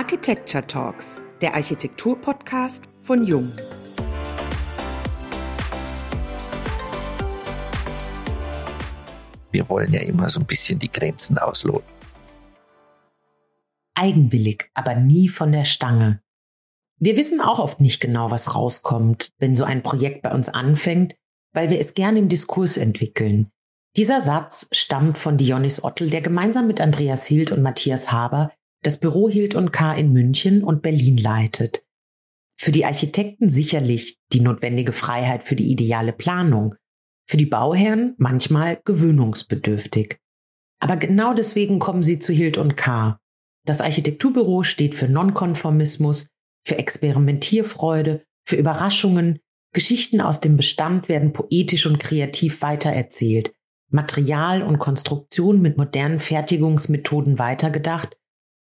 Architecture Talks, der Architektur-Podcast von Jung. Wir wollen ja immer so ein bisschen die Grenzen ausloten. Eigenwillig, aber nie von der Stange. Wir wissen auch oft nicht genau, was rauskommt, wenn so ein Projekt bei uns anfängt, weil wir es gerne im Diskurs entwickeln. Dieser Satz stammt von Dionys Ottel, der gemeinsam mit Andreas Hild und Matthias Haber das Büro Hild und K. in München und Berlin leitet. Für die Architekten sicherlich die notwendige Freiheit für die ideale Planung, für die Bauherren manchmal gewöhnungsbedürftig. Aber genau deswegen kommen sie zu Hild und K. Das Architekturbüro steht für Nonkonformismus, für Experimentierfreude, für Überraschungen, Geschichten aus dem Bestand werden poetisch und kreativ weitererzählt, Material und Konstruktion mit modernen Fertigungsmethoden weitergedacht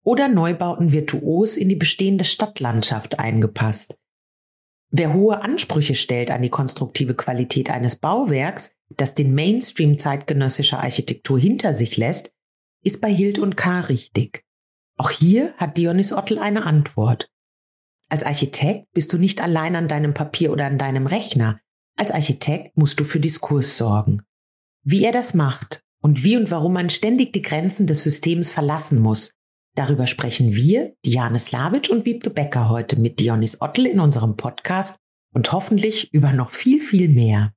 oder Neubauten virtuos in die bestehende Stadtlandschaft eingepasst. Wer hohe Ansprüche stellt an die konstruktive Qualität eines Bauwerks, das den Mainstream zeitgenössischer Architektur hinter sich lässt, ist bei Hild und K. richtig. Auch hier hat Dionys Ottel eine Antwort. Als Architekt bist du nicht allein an deinem Papier oder an deinem Rechner. Als Architekt musst du für Diskurs sorgen. Wie er das macht und wie und warum man ständig die Grenzen des Systems verlassen muss, darüber sprechen wir, Diane Slavic und Wiebke Becker heute mit Dionys Ottel in unserem Podcast und hoffentlich über noch viel, viel mehr.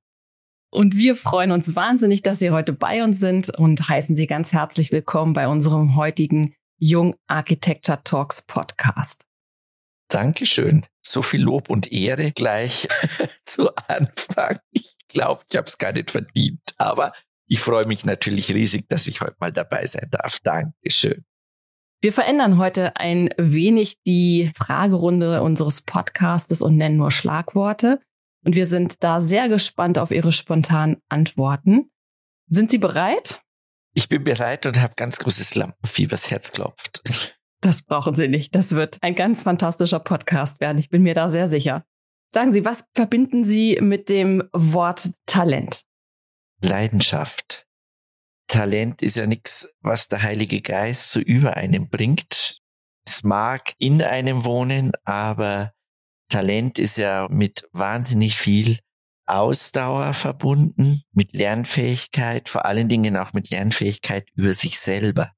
Und wir freuen uns wahnsinnig, dass Sie heute bei uns sind und heißen Sie ganz herzlich willkommen bei unserem heutigen Jung Architecture Talks Podcast. Dankeschön. So viel Lob und Ehre gleich zu Anfang. Ich glaube, ich habe es gar nicht verdient, aber ich freue mich natürlich riesig, dass ich heute mal dabei sein darf. Dankeschön. Wir verändern heute ein wenig die Fragerunde unseres Podcastes und nennen nur Schlagworte. Und wir sind da sehr gespannt auf Ihre spontanen Antworten. Sind Sie bereit? Ich bin bereit und habe ganz großes Lampenfieber, das Herz klopft. Das brauchen Sie nicht. Das wird ein ganz fantastischer Podcast werden. Ich bin mir da sehr sicher. Sagen Sie, was verbinden Sie mit dem Wort Talent? Leidenschaft. Talent ist ja nichts, was der Heilige Geist so über einem bringt. Es mag in einem wohnen, aber Talent ist ja mit wahnsinnig viel Ausdauer verbunden, mit Lernfähigkeit, vor allen Dingen auch mit Lernfähigkeit über sich selber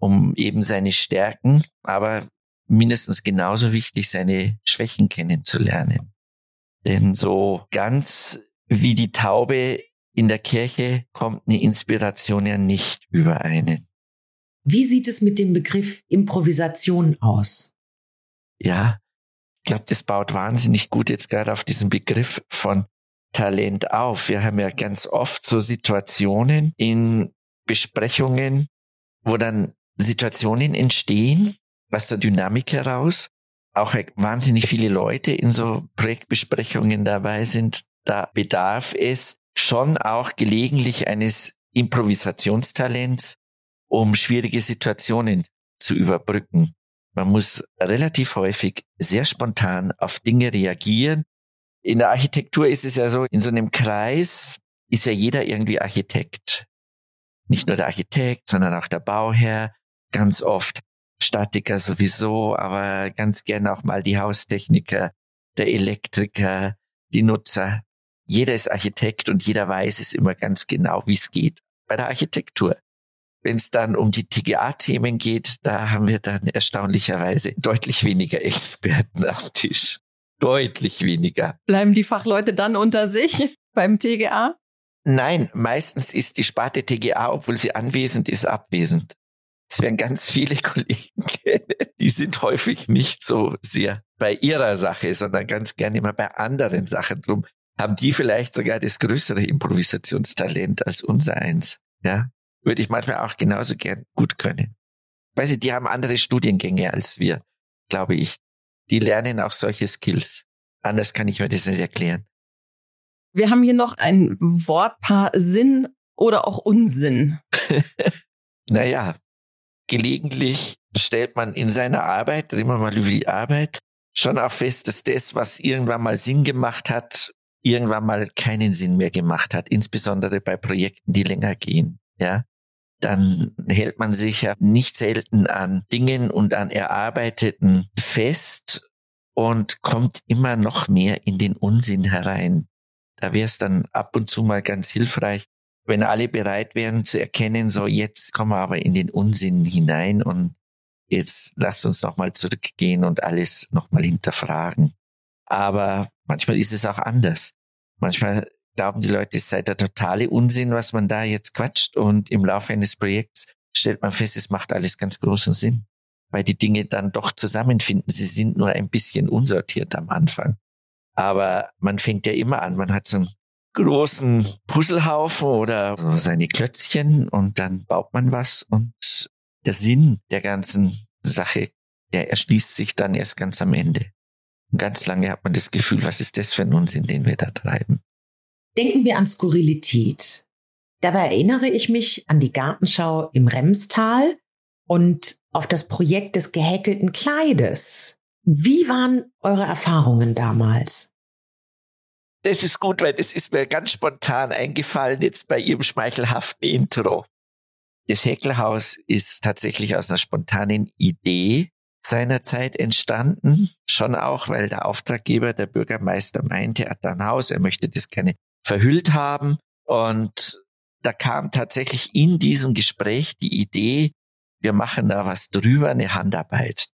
um eben seine Stärken, aber mindestens genauso wichtig, seine Schwächen kennenzulernen. Denn so ganz wie die Taube in der Kirche kommt eine Inspiration ja nicht über einen. Wie sieht es mit dem Begriff Improvisation aus? Ja, ich glaube, das baut wahnsinnig gut jetzt gerade auf diesen Begriff von Talent auf. Wir haben ja ganz oft so Situationen in Besprechungen, wo dann Situationen entstehen, was der Dynamik heraus, auch wahnsinnig viele Leute in so Projektbesprechungen dabei sind, da bedarf es schon auch gelegentlich eines Improvisationstalents, um schwierige Situationen zu überbrücken. Man muss relativ häufig sehr spontan auf Dinge reagieren. In der Architektur ist es ja so, in so einem Kreis ist ja jeder irgendwie Architekt. Nicht nur der Architekt, sondern auch der Bauherr, ganz oft Statiker sowieso, aber ganz gerne auch mal die Haustechniker, der Elektriker, die Nutzer. Jeder ist Architekt und jeder weiß es immer ganz genau, wie es geht bei der Architektur. Wenn es dann um die TGA-Themen geht, da haben wir dann erstaunlicherweise deutlich weniger Experten am Tisch. Deutlich weniger. Bleiben die Fachleute dann unter sich beim TGA? Nein, meistens ist die Sparte TGA, obwohl sie anwesend ist, abwesend. Es werden ganz viele Kollegen kennen, die sind häufig nicht so sehr bei ihrer Sache, sondern ganz gerne immer bei anderen Sachen. Drum haben die vielleicht sogar das größere Improvisationstalent als unser eins. Ja, würde ich manchmal auch genauso gern gut können. Weiß ich, die haben andere Studiengänge als wir, glaube ich. Die lernen auch solche Skills. Anders kann ich mir das nicht erklären. Wir haben hier noch ein Wortpaar Sinn oder auch Unsinn. naja, gelegentlich stellt man in seiner Arbeit, reden wir mal über die Arbeit, schon auch fest, dass das, was irgendwann mal Sinn gemacht hat, irgendwann mal keinen Sinn mehr gemacht hat, insbesondere bei Projekten, die länger gehen. Ja, dann hält man sich ja nicht selten an Dingen und an Erarbeiteten fest und kommt immer noch mehr in den Unsinn herein. Da wäre es dann ab und zu mal ganz hilfreich, wenn alle bereit wären zu erkennen, so jetzt kommen wir aber in den Unsinn hinein und jetzt lasst uns nochmal zurückgehen und alles nochmal hinterfragen. Aber manchmal ist es auch anders. Manchmal glauben die Leute, es sei der totale Unsinn, was man da jetzt quatscht. Und im Laufe eines Projekts stellt man fest, es macht alles ganz großen Sinn, weil die Dinge dann doch zusammenfinden. Sie sind nur ein bisschen unsortiert am Anfang. Aber man fängt ja immer an. Man hat so einen großen Puzzlehaufen oder seine Klötzchen und dann baut man was und der Sinn der ganzen Sache, der erschließt sich dann erst ganz am Ende. Und ganz lange hat man das Gefühl, was ist das für ein Unsinn, den wir da treiben. Denken wir an Skurrilität. Dabei erinnere ich mich an die Gartenschau im Remstal und auf das Projekt des gehäkelten Kleides. Wie waren eure Erfahrungen damals? Das ist gut, weil das ist mir ganz spontan eingefallen jetzt bei Ihrem schmeichelhaften Intro. Das Häkelhaus ist tatsächlich aus einer spontanen Idee seinerzeit entstanden. Schon auch, weil der Auftraggeber, der Bürgermeister meinte, er hat ein Haus, er möchte das gerne verhüllt haben. Und da kam tatsächlich in diesem Gespräch die Idee, wir machen da was drüber, eine Handarbeit.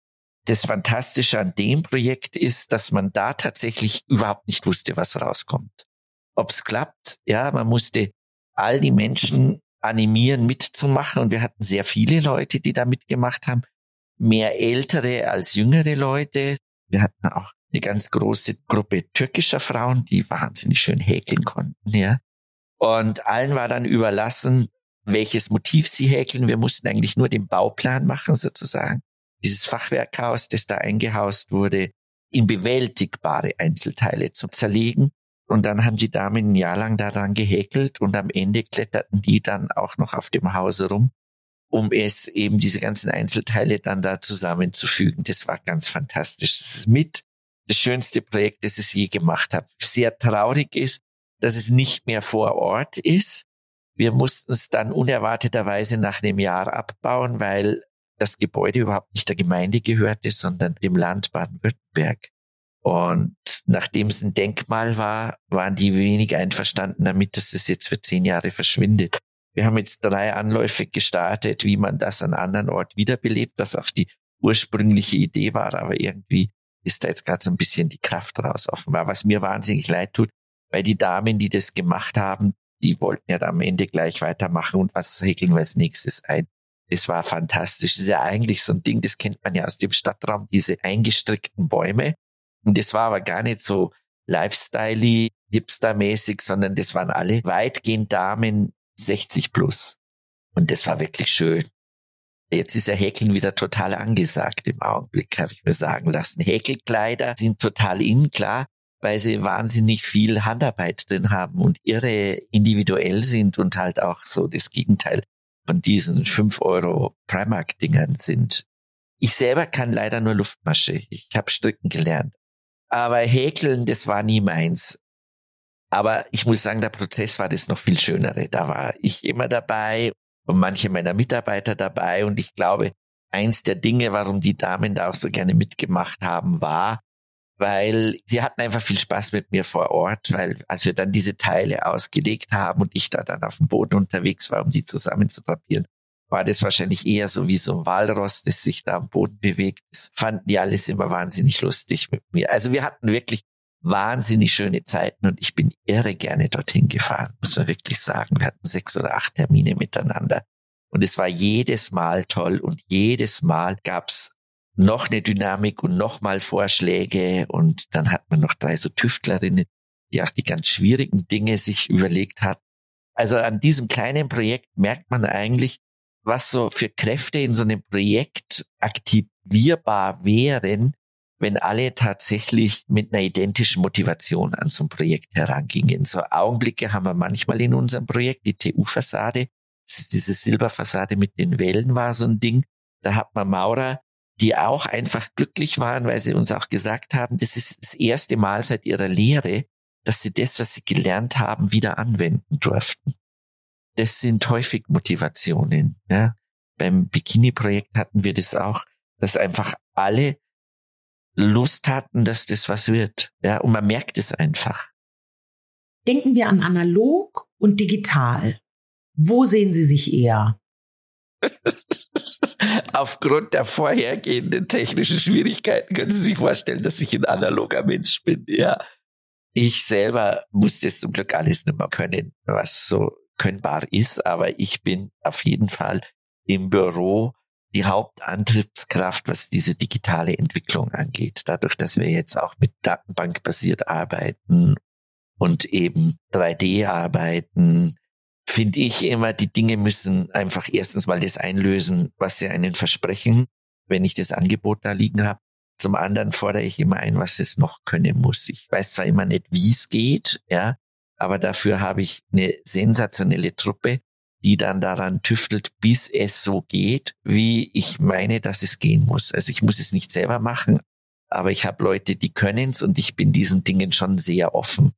Das Fantastische an dem Projekt ist, dass man da tatsächlich überhaupt nicht wusste, was rauskommt. Ob's klappt, ja, man musste all die Menschen animieren, mitzumachen. Und wir hatten sehr viele Leute, die da mitgemacht haben mehr ältere als jüngere Leute. Wir hatten auch eine ganz große Gruppe türkischer Frauen, die wahnsinnig schön häkeln konnten, ja. Und allen war dann überlassen, welches Motiv sie häkeln. Wir mussten eigentlich nur den Bauplan machen, sozusagen. Dieses Fachwerkhaus, das da eingehaust wurde, in bewältigbare Einzelteile zu zerlegen. Und dann haben die Damen ein Jahr lang daran gehäkelt und am Ende kletterten die dann auch noch auf dem Hause rum um es eben diese ganzen Einzelteile dann da zusammenzufügen. Das war ganz fantastisch. Das ist mit das schönste Projekt, das ich je gemacht habe. Sehr traurig ist, dass es nicht mehr vor Ort ist. Wir mussten es dann unerwarteterweise nach einem Jahr abbauen, weil das Gebäude überhaupt nicht der Gemeinde gehörte, sondern dem Land Baden-Württemberg. Und nachdem es ein Denkmal war, waren die wenig einverstanden damit, dass das jetzt für zehn Jahre verschwindet. Wir haben jetzt drei Anläufe gestartet, wie man das an anderen Ort wiederbelebt, was auch die ursprüngliche Idee war, aber irgendwie ist da jetzt gerade so ein bisschen die Kraft raus offenbar, was mir wahnsinnig leid tut, weil die Damen, die das gemacht haben, die wollten ja da am Ende gleich weitermachen und was häkeln wir als nächstes ein. Das war fantastisch. Das ist ja eigentlich so ein Ding, das kennt man ja aus dem Stadtraum, diese eingestrickten Bäume. Und das war aber gar nicht so lifestyle hipster-mäßig, sondern das waren alle weitgehend Damen, 60 plus. Und das war wirklich schön. Jetzt ist ja Häkeln wieder total angesagt im Augenblick, habe ich mir sagen lassen. Häkelkleider sind total in, klar, weil sie wahnsinnig viel Handarbeit drin haben und irre individuell sind und halt auch so das Gegenteil von diesen 5 Euro Primark-Dingern sind. Ich selber kann leider nur Luftmasche. Ich habe Stricken gelernt. Aber Häkeln, das war nie meins. Aber ich muss sagen, der Prozess war das noch viel schönere. Da war ich immer dabei und manche meiner Mitarbeiter dabei. Und ich glaube, eins der Dinge, warum die Damen da auch so gerne mitgemacht haben, war, weil sie hatten einfach viel Spaß mit mir vor Ort, weil als wir dann diese Teile ausgelegt haben und ich da dann auf dem Boden unterwegs war, um die zusammenzupapieren, war das wahrscheinlich eher so wie so ein Walross, das sich da am Boden bewegt. Das fanden die alles immer wahnsinnig lustig mit mir. Also wir hatten wirklich wahnsinnig schöne Zeiten und ich bin irre gerne dorthin gefahren, muss man wirklich sagen. Wir hatten sechs oder acht Termine miteinander und es war jedes Mal toll und jedes Mal gab's noch eine Dynamik und noch mal Vorschläge und dann hat man noch drei so Tüftlerinnen, die auch die ganz schwierigen Dinge sich überlegt hat. Also an diesem kleinen Projekt merkt man eigentlich, was so für Kräfte in so einem Projekt aktivierbar wären, wenn alle tatsächlich mit einer identischen Motivation an so ein Projekt herangingen. So Augenblicke haben wir manchmal in unserem Projekt, die TU-Fassade, diese Silberfassade mit den Wellen war so ein Ding. Da hat man Maurer, die auch einfach glücklich waren, weil sie uns auch gesagt haben, das ist das erste Mal seit ihrer Lehre, dass sie das, was sie gelernt haben, wieder anwenden durften. das sind häufig Motivationen. Ja. Beim Bikini-Projekt hatten wir das auch, dass einfach alle Lust hatten, dass das was wird. Ja, und man merkt es einfach. Denken wir an analog und digital. Wo sehen Sie sich eher? Aufgrund der vorhergehenden technischen Schwierigkeiten können Sie sich vorstellen, dass ich ein analoger Mensch bin. Ja, ich selber musste es zum Glück alles nicht mehr können, was so könnbar ist, aber ich bin auf jeden Fall im Büro die Hauptantriebskraft, was diese digitale Entwicklung angeht. Dadurch, dass wir jetzt auch mit Datenbank basiert arbeiten und eben 3D arbeiten, finde ich immer, die Dinge müssen einfach erstens mal das einlösen, was sie einen versprechen, wenn ich das Angebot da liegen habe. Zum anderen fordere ich immer ein, was es noch können muss. Ich weiß zwar immer nicht, wie es geht, ja, aber dafür habe ich eine sensationelle Truppe, die dann daran tüftelt, bis es so geht, wie ich meine, dass es gehen muss. Also ich muss es nicht selber machen, aber ich habe Leute, die können es und ich bin diesen Dingen schon sehr offen.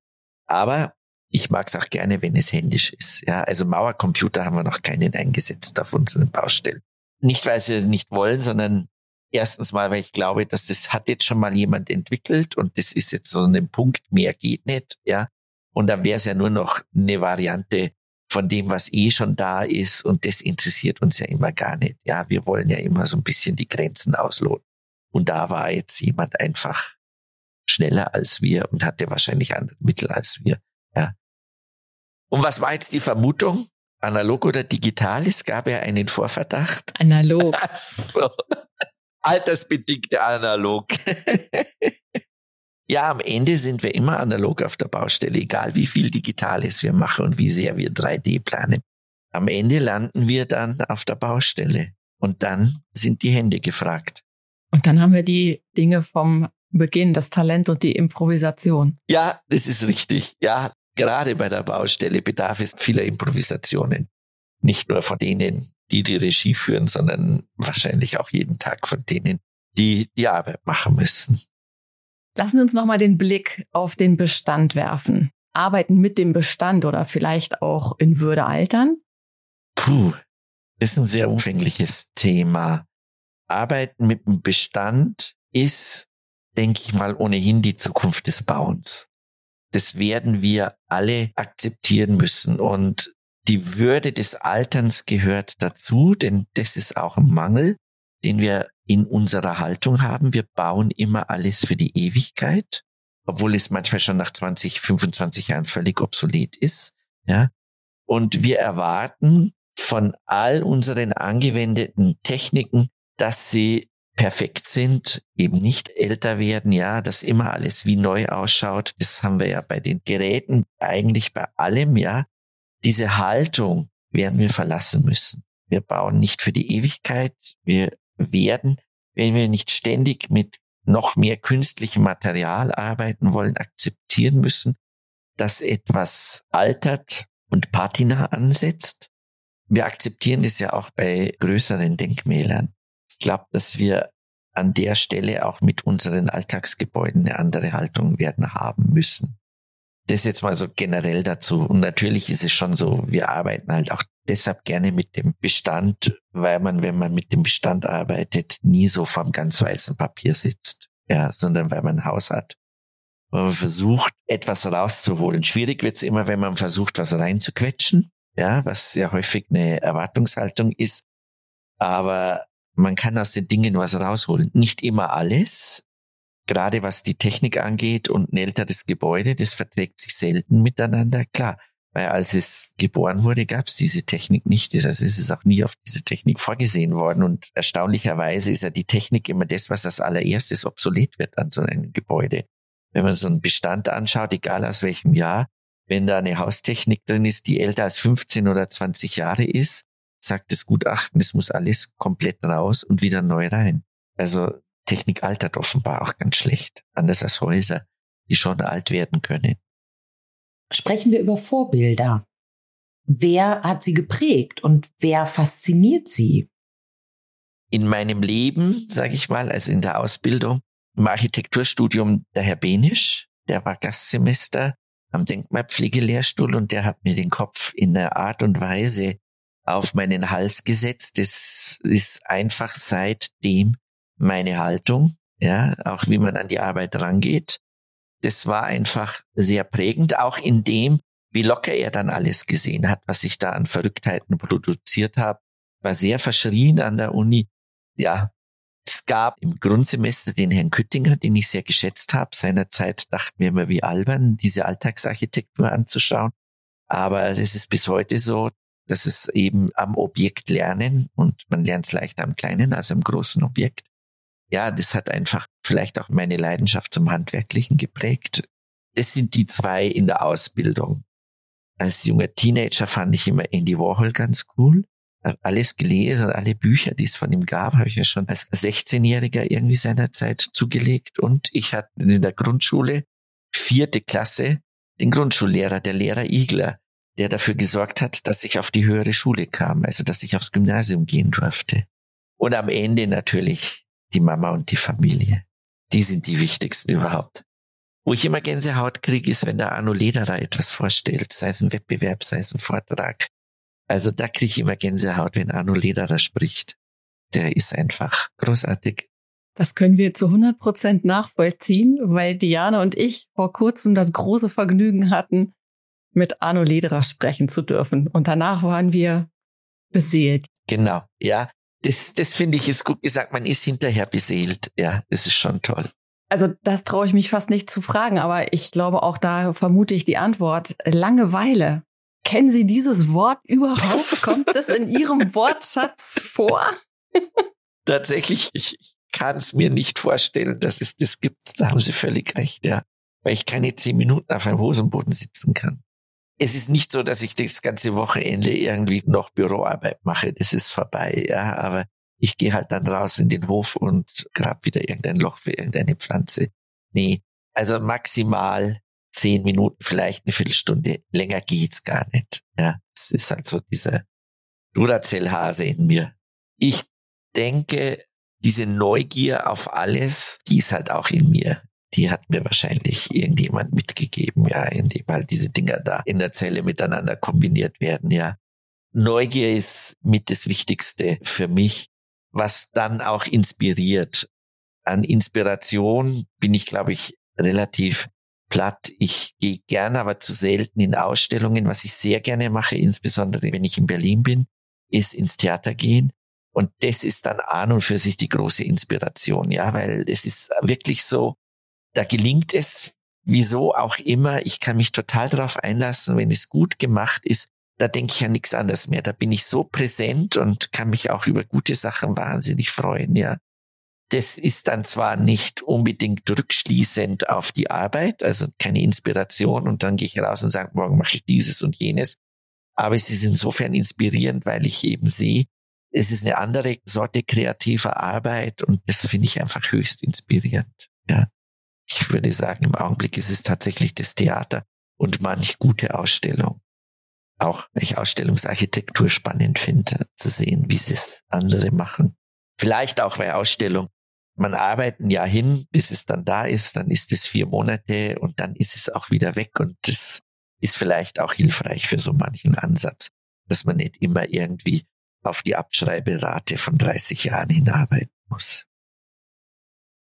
Aber ich mag es auch gerne, wenn es händisch ist. Ja, also Mauercomputer haben wir noch keinen eingesetzt auf unseren Baustellen. Nicht, weil sie nicht wollen, sondern erstens mal, weil ich glaube, dass das hat jetzt schon mal jemand entwickelt und das ist jetzt so ein Punkt, mehr geht nicht, ja. Und dann wäre es ja nur noch eine Variante von dem, was eh schon da ist und das interessiert uns ja immer gar nicht. Ja, wir wollen ja immer so ein bisschen die Grenzen ausloten. Und da war jetzt jemand einfach schneller als wir und hatte wahrscheinlich andere Mittel als wir. Ja. Und was war jetzt die Vermutung? Analog oder digital? Es gab ja einen Vorverdacht. Analog. so. Altersbedingte analog. ja, am Ende sind wir immer analog auf der Baustelle, egal wie viel Digitales wir machen und wie sehr wir 3D planen. Am Ende landen wir dann auf der Baustelle und dann sind die Hände gefragt. Und dann haben wir die Dinge vom Beginn, das Talent und die Improvisation. Ja, das ist richtig. Ja, gerade bei der Baustelle bedarf es vieler Improvisationen. Nicht nur von denen, die die Regie führen, sondern wahrscheinlich auch jeden Tag von denen, die die Arbeit machen müssen. Lassen Sie uns nochmal den Blick auf den Bestand werfen. Arbeiten mit dem Bestand oder vielleicht auch in Würde altern? Puh, ist ein sehr umfängliches Thema. Arbeiten mit dem Bestand ist, denke ich mal, ohnehin die Zukunft des Bauens. Das werden wir alle akzeptieren müssen. Und die Würde des Alterns gehört dazu, denn das ist auch ein Mangel, den wir in unserer Haltung haben. Wir bauen immer alles für die Ewigkeit, obwohl es manchmal schon nach 20, 25 Jahren völlig obsolet ist. Ja. Und wir erwarten von all unseren angewendeten Techniken, dass sie perfekt sind, eben nicht älter werden, ja, dass immer alles wie neu ausschaut. Das haben wir ja bei den Geräten eigentlich bei allem, ja. Diese Haltung werden wir verlassen müssen. Wir bauen nicht für die Ewigkeit. Wir werden, wenn wir nicht ständig mit noch mehr künstlichem Material arbeiten wollen, akzeptieren müssen, dass etwas altert und Patina ansetzt. Wir akzeptieren das ja auch bei größeren Denkmälern. Ich glaube, dass wir an der Stelle auch mit unseren Alltagsgebäuden eine andere Haltung werden haben müssen das jetzt mal so generell dazu. Und natürlich ist es schon so, wir arbeiten halt auch deshalb gerne mit dem Bestand, weil man, wenn man mit dem Bestand arbeitet, nie so vom ganz weißen Papier sitzt. Ja, sondern weil man ein Haus hat. Und man versucht, etwas rauszuholen. Schwierig wird's immer, wenn man versucht, was reinzuquetschen. Ja, was sehr häufig eine Erwartungshaltung ist. Aber man kann aus den Dingen was rausholen. Nicht immer alles, gerade was die Technik angeht und ein älteres Gebäude, das verträgt sich selten miteinander. Klar, weil als es geboren wurde, gab es diese Technik nicht. Also es ist auch nie auf diese Technik vorgesehen worden. Und erstaunlicherweise ist ja die Technik immer das, was als allererstes obsolet wird an so einem Gebäude. Wenn man so einen Bestand anschaut, egal aus welchem Jahr, wenn da eine Haustechnik drin ist, die älter als 15 oder 20 Jahre ist, sagt das Gutachten, es muss alles komplett raus und wieder neu rein. Also Technik altert offenbar auch ganz schlecht, anders als Häuser, die schon alt werden können. Sprechen wir über Vorbilder. Wer hat sie geprägt und wer fasziniert sie? In meinem Leben, sage ich mal, also in der Ausbildung, im Architekturstudium der Herr Benisch, der war Gastsemester am Denkmalpflegelehrstuhl und der hat mir den Kopf in einer Art und Weise auf meinen Hals gesetzt. Das ist einfach seitdem meine Haltung, ja, auch wie man an die Arbeit rangeht. Das war einfach sehr prägend, auch in dem, wie locker er dann alles gesehen hat, was ich da an Verrücktheiten produziert habe. War sehr verschrien an der Uni. Ja, es gab im Grundsemester den Herrn Küttinger, den ich sehr geschätzt habe. Seinerzeit dachten wir immer, wie albern, diese Alltagsarchitektur anzuschauen. Aber es ist bis heute so, dass es eben am Objekt lernen und man lernt es leichter am kleinen als am großen Objekt. Ja, das hat einfach vielleicht auch meine Leidenschaft zum Handwerklichen geprägt. Das sind die zwei in der Ausbildung. Als junger Teenager fand ich immer Andy Warhol ganz cool. Hab alles gelesen, alle Bücher, die es von ihm gab, habe ich ja schon als 16-Jähriger irgendwie seinerzeit zugelegt. Und ich hatte in der Grundschule, vierte Klasse, den Grundschullehrer, der Lehrer Igler, der dafür gesorgt hat, dass ich auf die höhere Schule kam, also dass ich aufs Gymnasium gehen durfte. Und am Ende natürlich die Mama und die Familie. Die sind die wichtigsten überhaupt. Wo ich immer Gänsehaut kriege, ist, wenn der Arno Lederer etwas vorstellt, sei es ein Wettbewerb, sei es ein Vortrag. Also da kriege ich immer Gänsehaut, wenn Arno Lederer spricht. Der ist einfach großartig. Das können wir zu 100 Prozent nachvollziehen, weil Diana und ich vor kurzem das große Vergnügen hatten, mit Arno Lederer sprechen zu dürfen. Und danach waren wir beseelt. Genau, ja. Das, das finde ich ist gut gesagt. Man ist hinterher beseelt. Ja, das ist schon toll. Also das traue ich mich fast nicht zu fragen, aber ich glaube auch da vermute ich die Antwort. Langeweile. Kennen Sie dieses Wort überhaupt? Kommt das in Ihrem Wortschatz vor? Tatsächlich, ich kann es mir nicht vorstellen, dass es das gibt. Da haben Sie völlig recht, ja. Weil ich keine zehn Minuten auf einem Hosenboden sitzen kann. Es ist nicht so, dass ich das ganze Wochenende irgendwie noch Büroarbeit mache. Das ist vorbei, ja. Aber ich gehe halt dann raus in den Hof und grab wieder irgendein Loch für irgendeine Pflanze. Nee, also maximal zehn Minuten, vielleicht eine Viertelstunde. Länger geht's gar nicht. Ja, es ist halt so dieser Duracell-Hase in mir. Ich denke, diese Neugier auf alles, die ist halt auch in mir. Die hat mir wahrscheinlich irgendjemand mitgegeben, ja, indem halt diese Dinger da in der Zelle miteinander kombiniert werden, ja. Neugier ist mit das Wichtigste für mich, was dann auch inspiriert. An Inspiration bin ich, glaube ich, relativ platt. Ich gehe gerne, aber zu selten in Ausstellungen. Was ich sehr gerne mache, insbesondere wenn ich in Berlin bin, ist ins Theater gehen. Und das ist dann an und für sich die große Inspiration, ja, weil es ist wirklich so, da gelingt es, wieso auch immer, ich kann mich total darauf einlassen, wenn es gut gemacht ist, da denke ich an nichts anderes mehr. Da bin ich so präsent und kann mich auch über gute Sachen wahnsinnig freuen, ja das ist dann zwar nicht unbedingt rückschließend auf die Arbeit, also keine Inspiration und dann gehe ich raus und sage, morgen mache ich dieses und jenes. Aber es ist insofern inspirierend, weil ich eben sehe, es ist eine andere Sorte kreativer Arbeit und das finde ich einfach höchst inspirierend. Ja. Ich würde sagen, im Augenblick ist es tatsächlich das Theater und manch gute Ausstellung. Auch weil ich Ausstellungsarchitektur spannend finde, zu sehen, wie sie es andere machen. Vielleicht auch bei Ausstellung man arbeitet ein Jahr hin, bis es dann da ist, dann ist es vier Monate und dann ist es auch wieder weg und das ist vielleicht auch hilfreich für so manchen Ansatz, dass man nicht immer irgendwie auf die Abschreiberate von 30 Jahren hinarbeiten muss.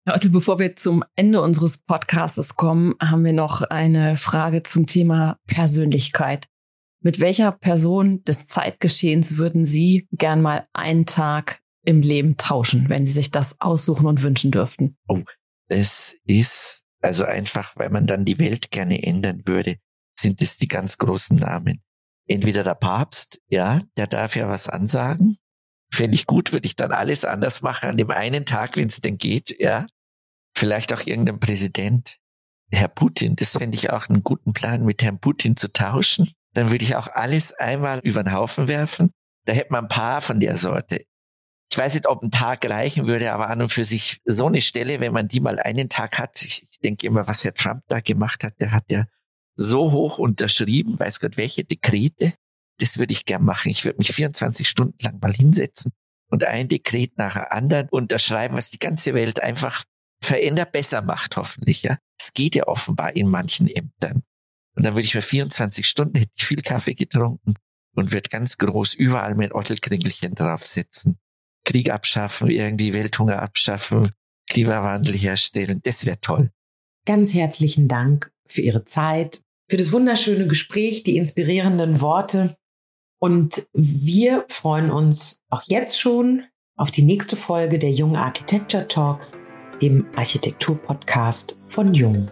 Herr Otto, bevor wir zum Ende unseres Podcasts kommen, haben wir noch eine Frage zum Thema Persönlichkeit. Mit welcher Person des Zeitgeschehens würden Sie gern mal einen Tag im Leben tauschen, wenn Sie sich das aussuchen und wünschen dürften? Oh, es ist also einfach, weil man dann die Welt gerne ändern würde, sind es die ganz großen Namen. Entweder der Papst, ja, der darf ja was ansagen. Fände ich gut, würde ich dann alles anders machen an dem einen Tag, wenn es denn geht, ja. Vielleicht auch irgendein Präsident. Herr Putin, das fände ich auch einen guten Plan, mit Herrn Putin zu tauschen. Dann würde ich auch alles einmal über den Haufen werfen. Da hätte man ein paar von der Sorte. Ich weiß nicht, ob ein Tag reichen würde, aber an und für sich so eine Stelle, wenn man die mal einen Tag hat, ich, ich denke immer, was Herr Trump da gemacht hat, der hat ja so hoch unterschrieben, weiß Gott welche Dekrete. Das würde ich gern machen. Ich würde mich 24 Stunden lang mal hinsetzen und ein Dekret nach dem anderen unterschreiben, was die ganze Welt einfach verändert, besser macht, hoffentlich, ja. Es geht ja offenbar in manchen Ämtern. Und dann würde ich mir 24 Stunden, hätte ich viel Kaffee getrunken und würde ganz groß überall mein Ottelkringelchen draufsetzen. Krieg abschaffen, irgendwie Welthunger abschaffen, Klimawandel herstellen. Das wäre toll. Ganz herzlichen Dank für Ihre Zeit, für das wunderschöne Gespräch, die inspirierenden Worte. Und wir freuen uns auch jetzt schon auf die nächste Folge der Jung Architecture Talks, dem Architektur-Podcast von Jung.